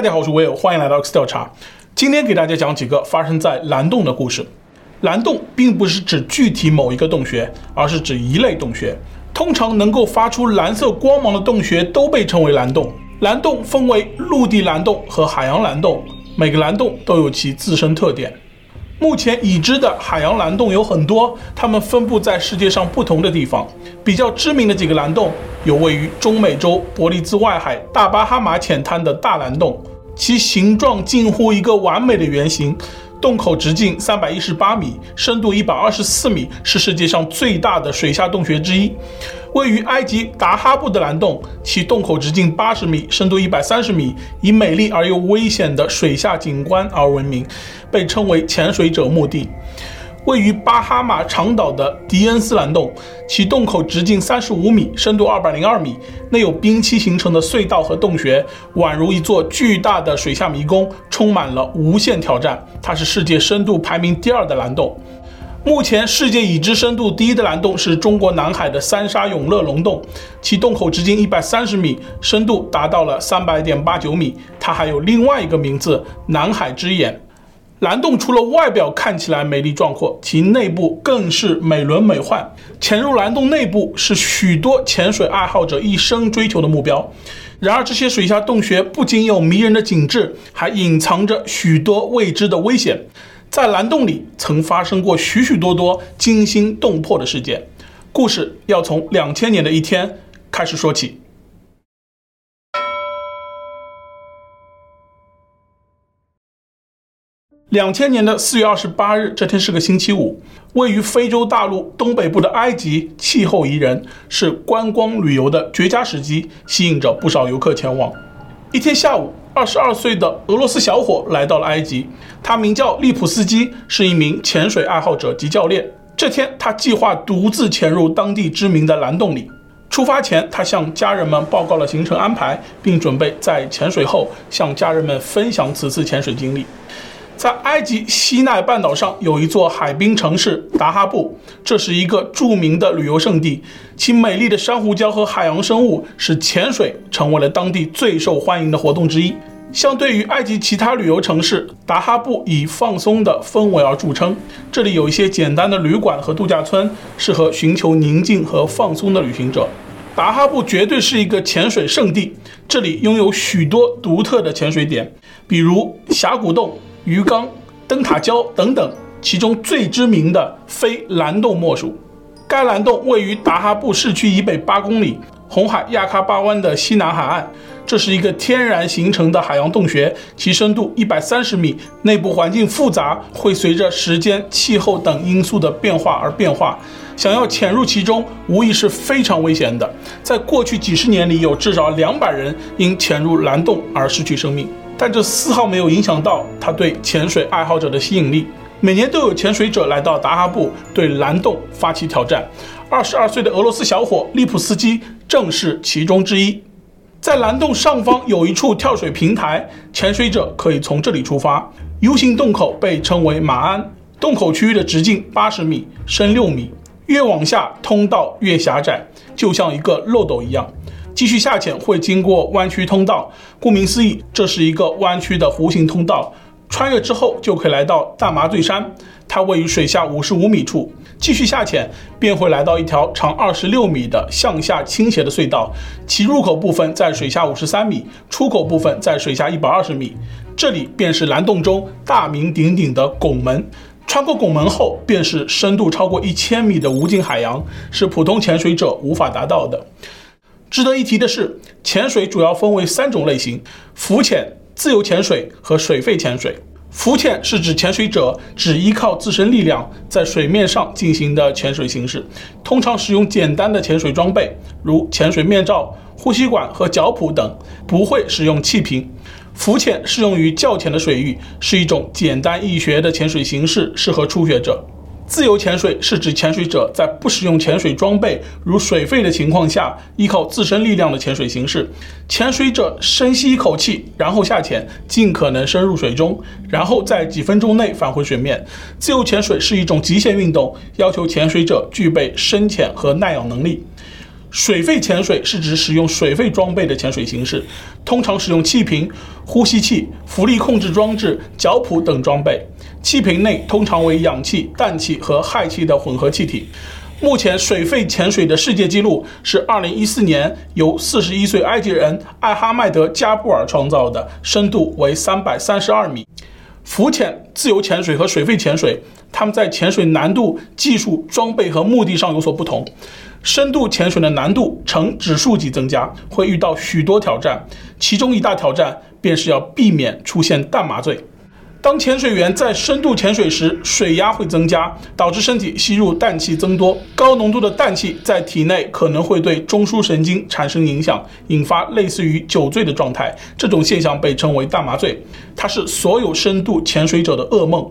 大家好，我是威尔，欢迎来到 X 调查。今天给大家讲几个发生在蓝洞的故事。蓝洞并不是指具体某一个洞穴，而是指一类洞穴。通常能够发出蓝色光芒的洞穴都被称为蓝洞。蓝洞分为陆地蓝洞和海洋蓝洞，每个蓝洞都有其自身特点。目前已知的海洋蓝洞有很多，它们分布在世界上不同的地方。比较知名的几个蓝洞有位于中美洲伯利兹外海大巴哈马浅滩的大蓝洞，其形状近乎一个完美的圆形。洞口直径三百一十八米，深度一百二十四米，是世界上最大的水下洞穴之一。位于埃及达哈布的蓝洞，其洞口直径八十米，深度一百三十米，以美丽而又危险的水下景观而闻名，被称为潜水者墓地。位于巴哈马长岛的迪恩斯蓝洞，其洞口直径三十五米，深度二百零二米，内有冰期形成的隧道和洞穴，宛如一座巨大的水下迷宫，充满了无限挑战。它是世界深度排名第二的蓝洞。目前世界已知深度第一的蓝洞是中国南海的三沙永乐龙洞，其洞口直径一百三十米，深度达到了三百点八九米。它还有另外一个名字——南海之眼。蓝洞除了外表看起来美丽壮阔，其内部更是美轮美奂。潜入蓝洞内部是许多潜水爱好者一生追求的目标。然而，这些水下洞穴不仅有迷人的景致，还隐藏着许多未知的危险。在蓝洞里，曾发生过许许多多惊心动魄的事件。故事要从两千年的一天开始说起。两千年的四月二十八日，这天是个星期五。位于非洲大陆东北部的埃及，气候宜人，是观光旅游的绝佳时机，吸引着不少游客前往。一天下午，二十二岁的俄罗斯小伙来到了埃及，他名叫利普斯基，是一名潜水爱好者及教练。这天，他计划独自潜入当地知名的蓝洞里。出发前，他向家人们报告了行程安排，并准备在潜水后向家人们分享此次潜水经历。在埃及西奈半岛上有一座海滨城市达哈布，这是一个著名的旅游胜地，其美丽的珊瑚礁和海洋生物使潜水成为了当地最受欢迎的活动之一。相对于埃及其他旅游城市，达哈布以放松的氛围而著称。这里有一些简单的旅馆和度假村，适合寻求宁静和放松的旅行者。达哈布绝对是一个潜水圣地，这里拥有许多独特的潜水点，比如峡谷洞。鱼缸、灯塔礁等等，其中最知名的非蓝洞莫属。该蓝洞位于达哈布市区以北八公里，红海亚喀巴湾的西南海岸。这是一个天然形成的海洋洞穴，其深度一百三十米，内部环境复杂，会随着时间、气候等因素的变化而变化。想要潜入其中，无疑是非常危险的。在过去几十年里，有至少两百人因潜入蓝洞而失去生命。但这丝毫没有影响到他对潜水爱好者的吸引力。每年都有潜水者来到达哈布对蓝洞发起挑战。二十二岁的俄罗斯小伙利普斯基正是其中之一。在蓝洞上方有一处跳水平台，潜水者可以从这里出发。U 型洞口被称为马鞍，洞口区域的直径八十米，深六米。越往下，通道越狭窄，就像一个漏斗一样。继续下潜会经过弯曲通道，顾名思义，这是一个弯曲的弧形通道。穿越之后就可以来到大麻醉山，它位于水下五十五米处。继续下潜便会来到一条长二十六米的向下倾斜的隧道，其入口部分在水下五十三米，出口部分在水下一百二十米。这里便是蓝洞中大名鼎鼎的拱门。穿过拱门后，便是深度超过一千米的无尽海洋，是普通潜水者无法达到的。值得一提的是，潜水主要分为三种类型：浮潜、自由潜水和水肺潜水。浮潜是指潜水者只依靠自身力量在水面上进行的潜水形式，通常使用简单的潜水装备，如潜水面罩、呼吸管和脚蹼等，不会使用气瓶。浮潜适用于较浅的水域，是一种简单易学的潜水形式，适合初学者。自由潜水是指潜水者在不使用潜水装备，如水肺的情况下，依靠自身力量的潜水形式。潜水者深吸一口气，然后下潜，尽可能深入水中，然后在几分钟内返回水面。自由潜水是一种极限运动，要求潜水者具备深潜和耐氧能力。水肺潜水是指使用水肺装备的潜水形式，通常使用气瓶、呼吸器、浮力控制装置、脚蹼等装备。气瓶内通常为氧气、氮气和氦气的混合气体。目前水肺潜水的世界纪录是2014年由41岁埃及人艾哈迈德·加布尔创造的，深度为332米。浮潜、自由潜水和水肺潜水，它们在潜水难度、技术、装备和目的上有所不同。深度潜水的难度呈指数级增加，会遇到许多挑战，其中一大挑战便是要避免出现氮麻醉。当潜水员在深度潜水时，水压会增加，导致身体吸入氮气增多。高浓度的氮气在体内可能会对中枢神经产生影响，引发类似于酒醉的状态。这种现象被称为氮麻醉，它是所有深度潜水者的噩梦。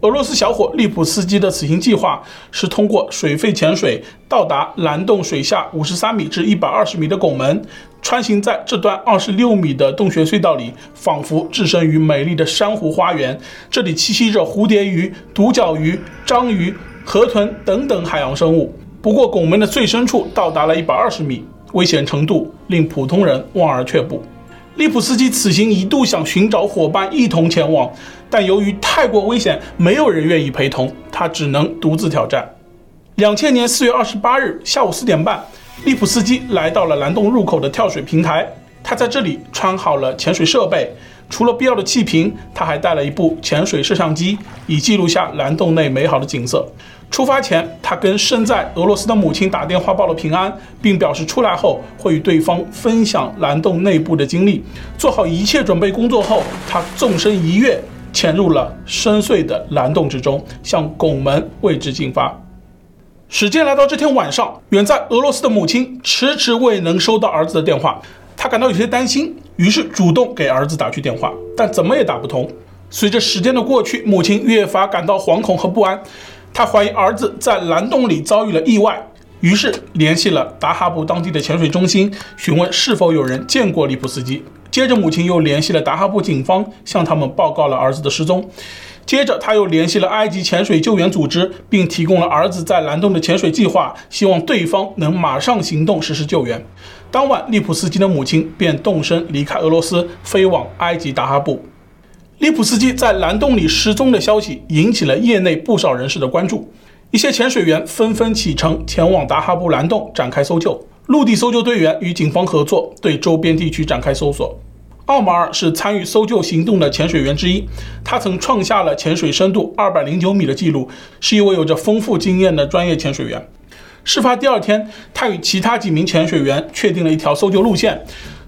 俄罗斯小伙利普斯基的此行计划是通过水肺潜水到达蓝洞水下五十三米至一百二十米的拱门，穿行在这段二十六米的洞穴隧道里，仿佛置身于美丽的珊瑚花园。这里栖息着蝴蝶鱼、独角鱼、章鱼、河豚等等海洋生物。不过，拱门的最深处到达了一百二十米，危险程度令普通人望而却步。利普斯基此行一度想寻找伙伴一同前往，但由于太过危险，没有人愿意陪同，他只能独自挑战。两千年四月二十八日下午四点半，利普斯基来到了蓝洞入口的跳水平台，他在这里穿好了潜水设备。除了必要的气瓶，他还带了一部潜水摄像机，以记录下蓝洞内美好的景色。出发前，他跟身在俄罗斯的母亲打电话报了平安，并表示出来后会与对方分享蓝洞内部的经历。做好一切准备工作后，他纵身一跃，潜入了深邃的蓝洞之中，向拱门位置进发。时间来到这天晚上，远在俄罗斯的母亲迟迟未能收到儿子的电话。他感到有些担心，于是主动给儿子打去电话，但怎么也打不通。随着时间的过去，母亲越发感到惶恐和不安。他怀疑儿子在蓝洞里遭遇了意外，于是联系了达哈布当地的潜水中心，询问是否有人见过利普斯基。接着，母亲又联系了达哈布警方，向他们报告了儿子的失踪。接着，他又联系了埃及潜水救援组织，并提供了儿子在蓝洞的潜水计划，希望对方能马上行动实施救援。当晚，利普斯基的母亲便动身离开俄罗斯，飞往埃及达哈布。利普斯基在蓝洞里失踪的消息引起了业内不少人士的关注，一些潜水员纷纷启程前往达哈布蓝洞展开搜救。陆地搜救队员与警方合作，对周边地区展开搜索。奥马尔是参与搜救行动的潜水员之一，他曾创下了潜水深度二百零九米的记录，是一位有着丰富经验的专业潜水员。事发第二天，他与其他几名潜水员确定了一条搜救路线。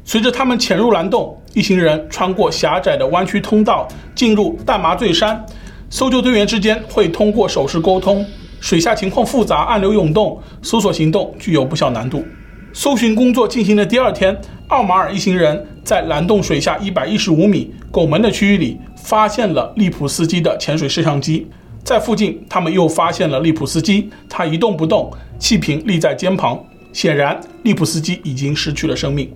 随着他们潜入蓝洞，一行人穿过狭窄的弯曲通道，进入大麻醉山。搜救队员之间会通过手势沟通。水下情况复杂，暗流涌动，搜索行动具有不小难度。搜寻工作进行的第二天，奥马尔一行人在蓝洞水下一百一十五米拱门的区域里发现了利普斯基的潜水摄像机。在附近，他们又发现了利普斯基，他一动不动，气瓶立在肩旁。显然，利普斯基已经失去了生命。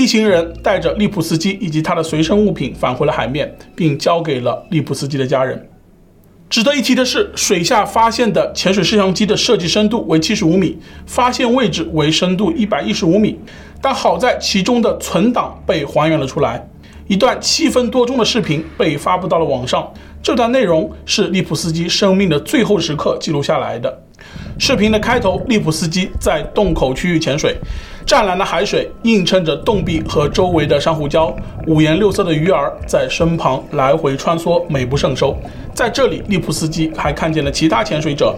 一行人带着利普斯基以及他的随身物品返回了海面，并交给了利普斯基的家人。值得一提的是，水下发现的潜水摄像机的设计深度为七十五米，发现位置为深度一百一十五米，但好在其中的存档被还原了出来。一段七分多钟的视频被发布到了网上。这段内容是利普斯基生命的最后时刻记录下来的。视频的开头，利普斯基在洞口区域潜水，湛蓝的海水映衬着洞壁和周围的珊瑚礁，五颜六色的鱼儿在身旁来回穿梭，美不胜收。在这里，利普斯基还看见了其他潜水者，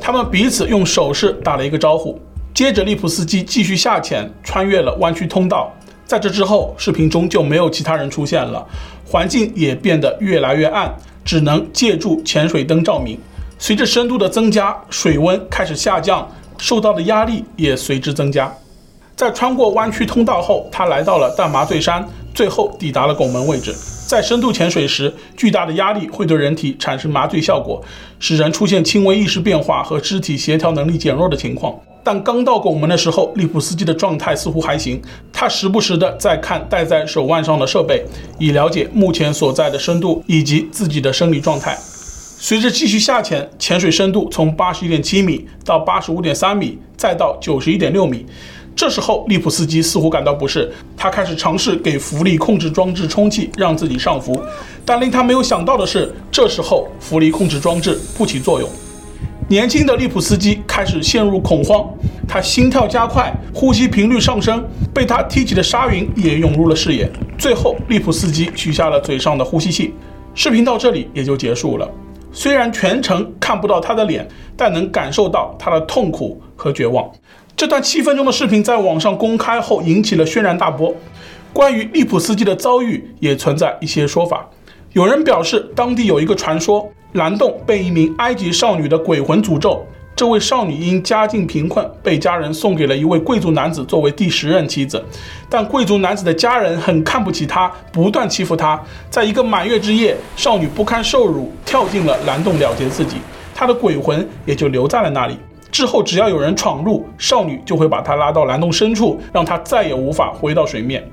他们彼此用手势打了一个招呼。接着，利普斯基继续下潜，穿越了弯曲通道。在这之后，视频中就没有其他人出现了，环境也变得越来越暗，只能借助潜水灯照明。随着深度的增加，水温开始下降，受到的压力也随之增加。在穿过弯曲通道后，他来到了大麻醉山，最后抵达了拱门位置。在深度潜水时，巨大的压力会对人体产生麻醉效果，使人出现轻微意识变化和肢体协调能力减弱的情况。但刚到拱门的时候，利普斯基的状态似乎还行。他时不时地在看戴在手腕上的设备，以了解目前所在的深度以及自己的生理状态。随着继续下潜，潜水深度从八十一点七米到八十五点三米，再到九十一点六米。这时候，利普斯基似乎感到不适，他开始尝试给浮力控制装置充气，让自己上浮。但令他没有想到的是，这时候浮力控制装置不起作用。年轻的利普斯基开始陷入恐慌，他心跳加快，呼吸频率上升，被他提起的沙云也涌入了视野。最后，利普斯基取下了嘴上的呼吸器。视频到这里也就结束了。虽然全程看不到他的脸，但能感受到他的痛苦和绝望。这段七分钟的视频在网上公开后引起了轩然大波。关于利普斯基的遭遇，也存在一些说法。有人表示，当地有一个传说，蓝洞被一名埃及少女的鬼魂诅咒。这位少女因家境贫困，被家人送给了一位贵族男子作为第十任妻子。但贵族男子的家人很看不起她，不断欺负她。在一个满月之夜，少女不堪受辱，跳进了蓝洞了结自己。她的鬼魂也就留在了那里。之后，只要有人闯入，少女就会把她拉到蓝洞深处，让她再也无法回到水面。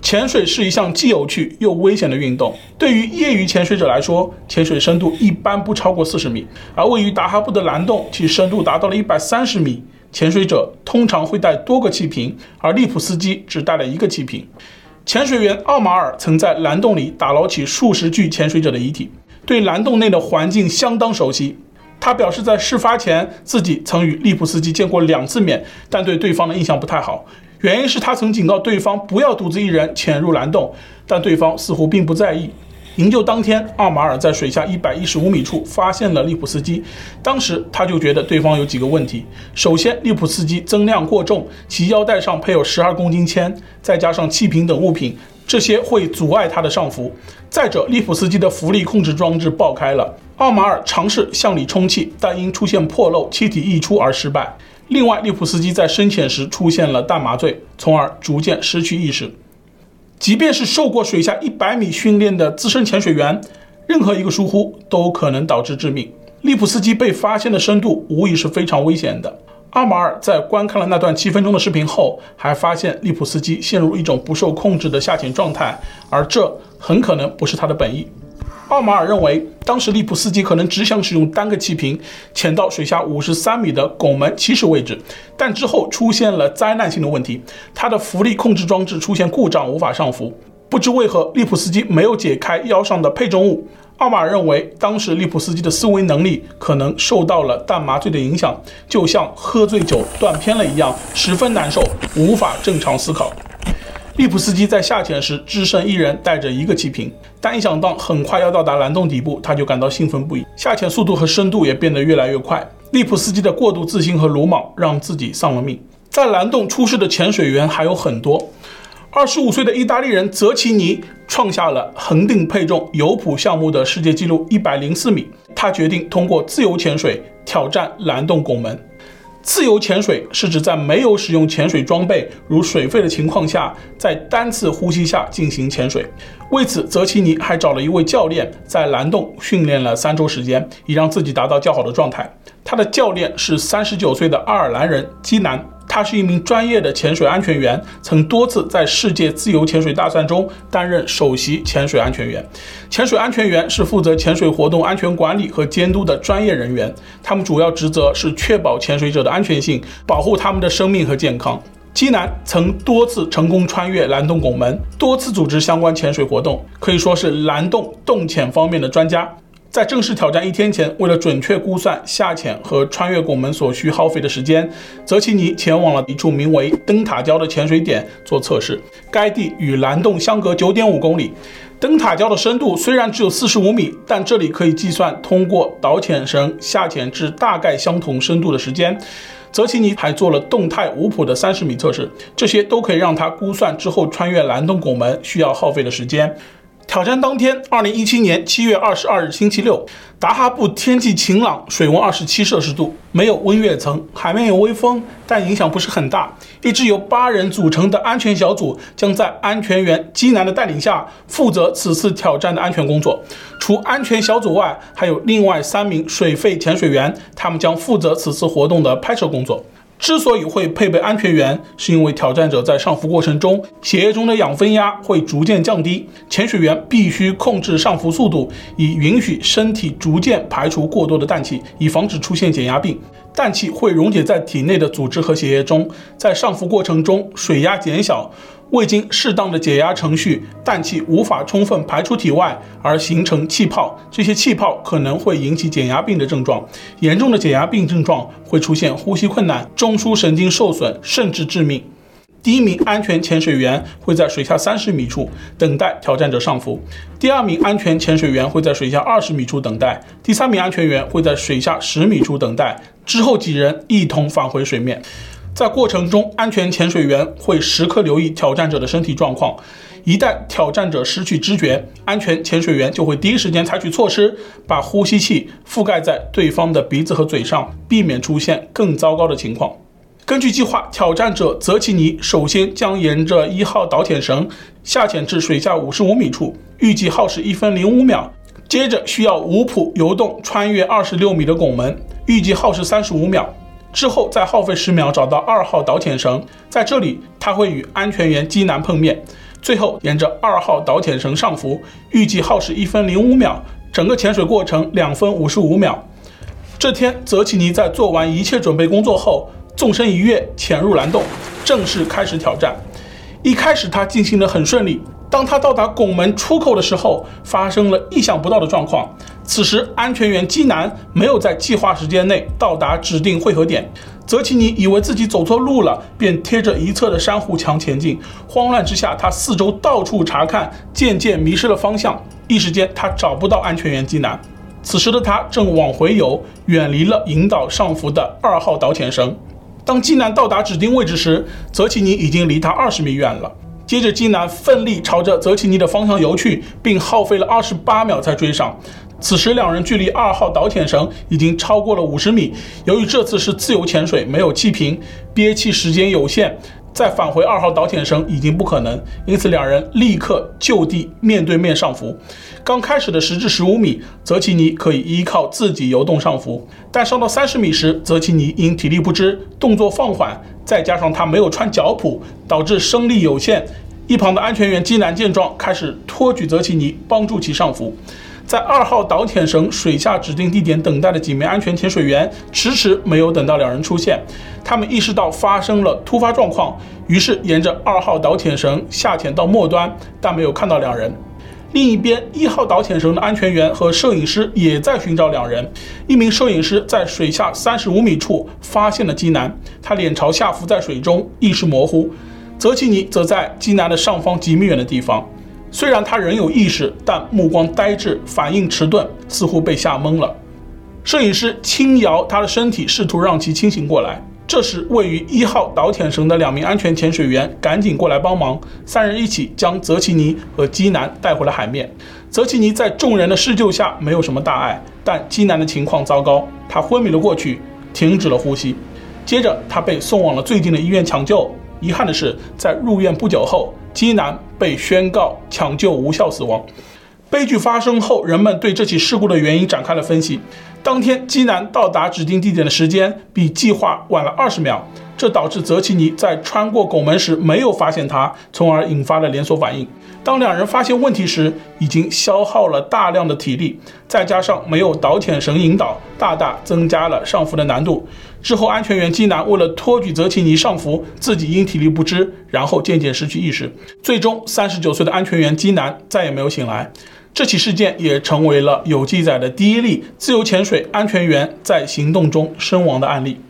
潜水是一项既有趣又危险的运动。对于业余潜水者来说，潜水深度一般不超过四十米，而位于达哈布的蓝洞，其深度达到了一百三十米。潜水者通常会带多个气瓶，而利普斯基只带了一个气瓶。潜水员奥马尔曾在蓝洞里打捞起数十具潜水者的遗体，对蓝洞内的环境相当熟悉。他表示，在事发前自己曾与利普斯基见过两次面，但对对方的印象不太好。原因是他曾警告对方不要独自一人潜入蓝洞，但对方似乎并不在意。营救当天，奥马尔在水下一百一十五米处发现了利普斯基，当时他就觉得对方有几个问题：首先，利普斯基增量过重，其腰带上配有十二公斤铅，再加上气瓶等物品。这些会阻碍他的上浮。再者，利普斯基的浮力控制装置爆开了。奥马尔尝试向里充气，但因出现破漏，气体溢出而失败。另外，利普斯基在深潜时出现了大麻醉，从而逐渐失去意识。即便是受过水下一百米训练的资深潜水员，任何一个疏忽都可能导致致命。利普斯基被发现的深度无疑是非常危险的。阿马尔在观看了那段七分钟的视频后，还发现利普斯基陷入一种不受控制的下潜状态，而这很可能不是他的本意。奥马尔认为，当时利普斯基可能只想使用单个气瓶潜到水下五十三米的拱门起始位置，但之后出现了灾难性的问题，他的浮力控制装置出现故障，无法上浮。不知为何，利普斯基没有解开腰上的配重物。奥马尔认为，当时利普斯基的思维能力可能受到了淡麻醉的影响，就像喝醉酒断片了一样，十分难受，无法正常思考。利普斯基在下潜时只身一人，带着一个气瓶，但一想到很快要到达蓝洞底部，他就感到兴奋不已。下潜速度和深度也变得越来越快。利普斯基的过度自信和鲁莽让自己丧了命。在蓝洞出事的潜水员还有很多。二十五岁的意大利人泽奇尼创下了恒定配重游蹼项目的世界纪录一百零四米。他决定通过自由潜水挑战蓝洞拱门。自由潜水是指在没有使用潜水装备如水肺的情况下，在单次呼吸下进行潜水。为此，泽奇尼还找了一位教练，在蓝洞训练了三周时间，以让自己达到较好的状态。他的教练是三十九岁的爱尔兰人基南。他是一名专业的潜水安全员，曾多次在世界自由潜水大赛中担任首席潜水安全员。潜水安全员是负责潜水活动安全管理和监督的专业人员，他们主要职责是确保潜水者的安全性，保护他们的生命和健康。基南曾多次成功穿越蓝洞拱门，多次组织相关潜水活动，可以说是蓝洞洞潜方面的专家。在正式挑战一天前，为了准确估算下潜和穿越拱门所需耗费的时间，泽奇尼前往了一处名为灯塔礁的潜水点做测试。该地与蓝洞相隔九点五公里。灯塔礁的深度虽然只有四十五米，但这里可以计算通过导潜绳下潜至大概相同深度的时间。泽奇尼还做了动态无蹼的三十米测试，这些都可以让他估算之后穿越蓝洞拱门需要耗费的时间。挑战当天，二零一七年七月二十二日星期六，达哈布天气晴朗，水温二十七摄氏度，没有温跃层，海面有微风，但影响不是很大。一支由八人组成的安全小组将在安全员基南的带领下，负责此次挑战的安全工作。除安全小组外，还有另外三名水肺潜水员，他们将负责此次活动的拍摄工作。之所以会配备安全员，是因为挑战者在上浮过程中，血液中的氧分压会逐渐降低，潜水员必须控制上浮速度，以允许身体逐渐排除过多的氮气，以防止出现减压病。氮气会溶解在体内的组织和血液中，在上浮过程中，水压减小。未经适当的解压程序，氮气无法充分排出体外，而形成气泡。这些气泡可能会引起减压病的症状。严重的减压病症状会出现呼吸困难、中枢神经受损，甚至致命。第一名安全潜水员会在水下三十米处等待挑战者上浮。第二名安全潜水员会在水下二十米处等待。第三名安全员会在水下十米处等待。之后几人一同返回水面。在过程中，安全潜水员会时刻留意挑战者的身体状况。一旦挑战者失去知觉，安全潜水员就会第一时间采取措施，把呼吸器覆盖在对方的鼻子和嘴上，避免出现更糟糕的情况。根据计划，挑战者泽奇尼首先将沿着一号导潜绳下潜至水下五十五米处，预计耗时一分零五秒。接着需要五蹼游动穿越二十六米的拱门，预计耗时三十五秒。之后再耗费十秒找到二号导潜绳，在这里他会与安全员基南碰面，最后沿着二号导潜绳上浮，预计耗时一分零五秒，整个潜水过程两分五十五秒。这天，泽奇尼在做完一切准备工作后，纵身一跃潜入蓝洞，正式开始挑战。一开始他进行得很顺利。当他到达拱门出口的时候，发生了意想不到的状况。此时，安全员基南没有在计划时间内到达指定汇合点。泽奇尼以为自己走错路了，便贴着一侧的珊瑚墙前进。慌乱之下，他四周到处查看，渐渐迷失了方向。一时间，他找不到安全员基南。此时的他正往回游，远离了引导上浮的二号导潜绳。当基南到达指定位置时，泽奇尼已经离他二十米远了。接着，金南奋力朝着泽奇尼的方向游去，并耗费了二十八秒才追上。此时，两人距离二号导潜绳已经超过了五十米。由于这次是自由潜水，没有气瓶，憋气时间有限，再返回二号导潜绳已经不可能。因此，两人立刻就地面对面上浮。刚开始的十至十五米，泽奇尼可以依靠自己游动上浮，但上到三十米时，泽奇尼因体力不支，动作放缓。再加上他没有穿脚蹼，导致升力有限。一旁的安全员基南见状，开始托举泽奇尼，帮助其上浮。在二号导潜绳水下指定地点等待的几名安全潜水员，迟迟没有等到两人出现。他们意识到发生了突发状况，于是沿着二号导潜绳下潜到末端，但没有看到两人。另一边，一号导潜绳的安全员和摄影师也在寻找两人。一名摄影师在水下三十五米处发现了基南，他脸朝下浮在水中，意识模糊。泽奇尼则在基南的上方几米远的地方，虽然他仍有意识，但目光呆滞，反应迟钝，似乎被吓懵了。摄影师轻摇他的身体，试图让其清醒过来。这时，位于一号导潜绳的两名安全潜水员赶紧过来帮忙，三人一起将泽奇尼和基南带回了海面。泽奇尼在众人的施救下没有什么大碍，但基南的情况糟糕，他昏迷了过去，停止了呼吸。接着，他被送往了最近的医院抢救。遗憾的是，在入院不久后，基南被宣告抢救无效死亡。悲剧发生后，人们对这起事故的原因展开了分析。当天，基南到达指定地点的时间比计划晚了二十秒，这导致泽奇尼在穿过拱门时没有发现他，从而引发了连锁反应。当两人发现问题时，已经消耗了大量的体力，再加上没有导潜绳引导，大大增加了上浮的难度。之后，安全员基南为了托举泽奇尼上浮，自己因体力不支，然后渐渐失去意识。最终，三十九岁的安全员基南再也没有醒来。这起事件也成为了有记载的第一例自由潜水安全员在行动中身亡的案例。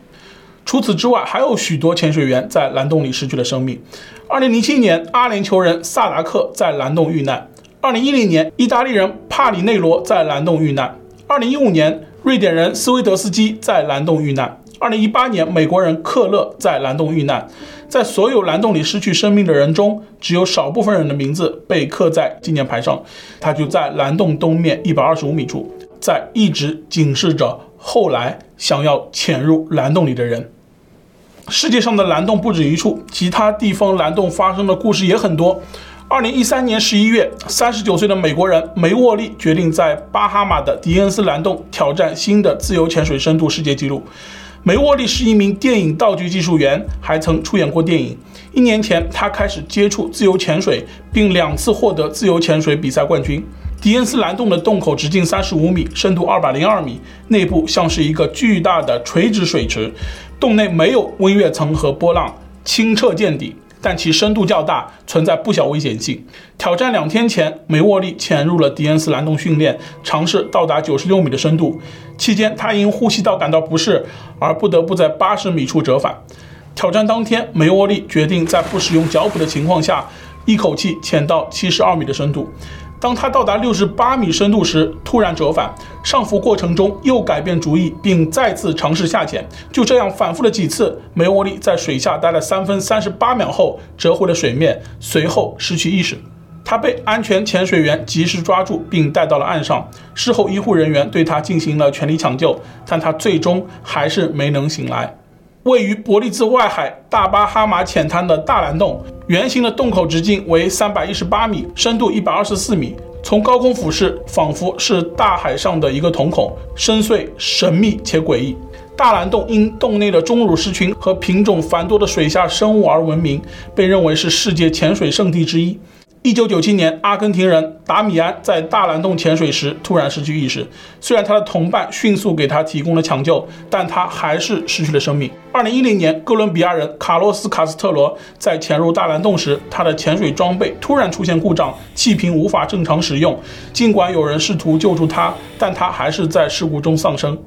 除此之外，还有许多潜水员在蓝洞里失去了生命。二零零七年，阿联酋人萨达克在蓝洞遇难；二零一零年，意大利人帕里内罗在蓝洞遇难；二零一五年，瑞典人斯威德斯基在蓝洞遇难；二零一八年，美国人克勒在蓝洞遇难。在所有蓝洞里失去生命的人中，只有少部分人的名字被刻在纪念牌上。他就在蓝洞东面一百二十五米处，在一直警示着后来想要潜入蓝洞里的人。世界上的蓝洞不止一处，其他地方蓝洞发生的故事也很多。二零一三年十一月，三十九岁的美国人梅沃利决定在巴哈马的迪恩斯蓝洞挑战新的自由潜水深度世界纪录。梅沃利是一名电影道具技术员，还曾出演过电影。一年前，他开始接触自由潜水，并两次获得自由潜水比赛冠军。迪恩斯蓝洞的洞口直径三十五米，深度二百零二米，内部像是一个巨大的垂直水池，洞内没有温跃层和波浪，清澈见底。但其深度较大，存在不小危险性。挑战两天前，梅沃利潜入了迪恩斯蓝洞训练，尝试到达九十六米的深度。期间，他因呼吸道感到不适，而不得不在八十米处折返。挑战当天，梅沃利决定在不使用脚蹼的情况下，一口气潜到七十二米的深度。当他到达六十八米深度时，突然折返，上浮过程中又改变主意，并再次尝试下潜。就这样反复了几次，梅沃利在水下待了三分三十八秒后折回了水面，随后失去意识。他被安全潜水员及时抓住，并带到了岸上。事后，医护人员对他进行了全力抢救，但他最终还是没能醒来。位于伯利兹外海大巴哈马浅滩的大蓝洞。圆形的洞口直径为三百一十八米，深度一百二十四米。从高空俯视，仿佛是大海上的一个瞳孔，深邃、神秘且诡异。大蓝洞因洞内的钟乳石群和品种繁多的水下生物而闻名，被认为是世界潜水圣地之一。一九九七年，阿根廷人达米安在大蓝洞潜水时突然失去意识。虽然他的同伴迅速给他提供了抢救，但他还是失去了生命。二零一零年，哥伦比亚人卡洛斯·卡斯特罗在潜入大蓝洞时，他的潜水装备突然出现故障，气瓶无法正常使用。尽管有人试图救助他，但他还是在事故中丧生。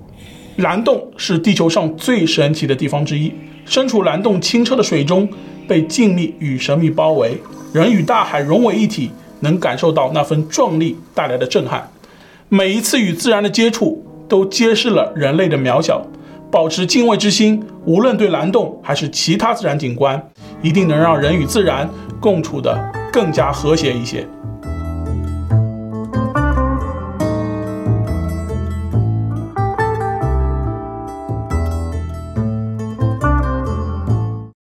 蓝洞是地球上最神奇的地方之一，身处蓝洞清澈的水中，被静谧与神秘包围。人与大海融为一体，能感受到那份壮丽带来的震撼。每一次与自然的接触，都揭示了人类的渺小。保持敬畏之心，无论对蓝洞还是其他自然景观，一定能让人与自然共处得更加和谐一些。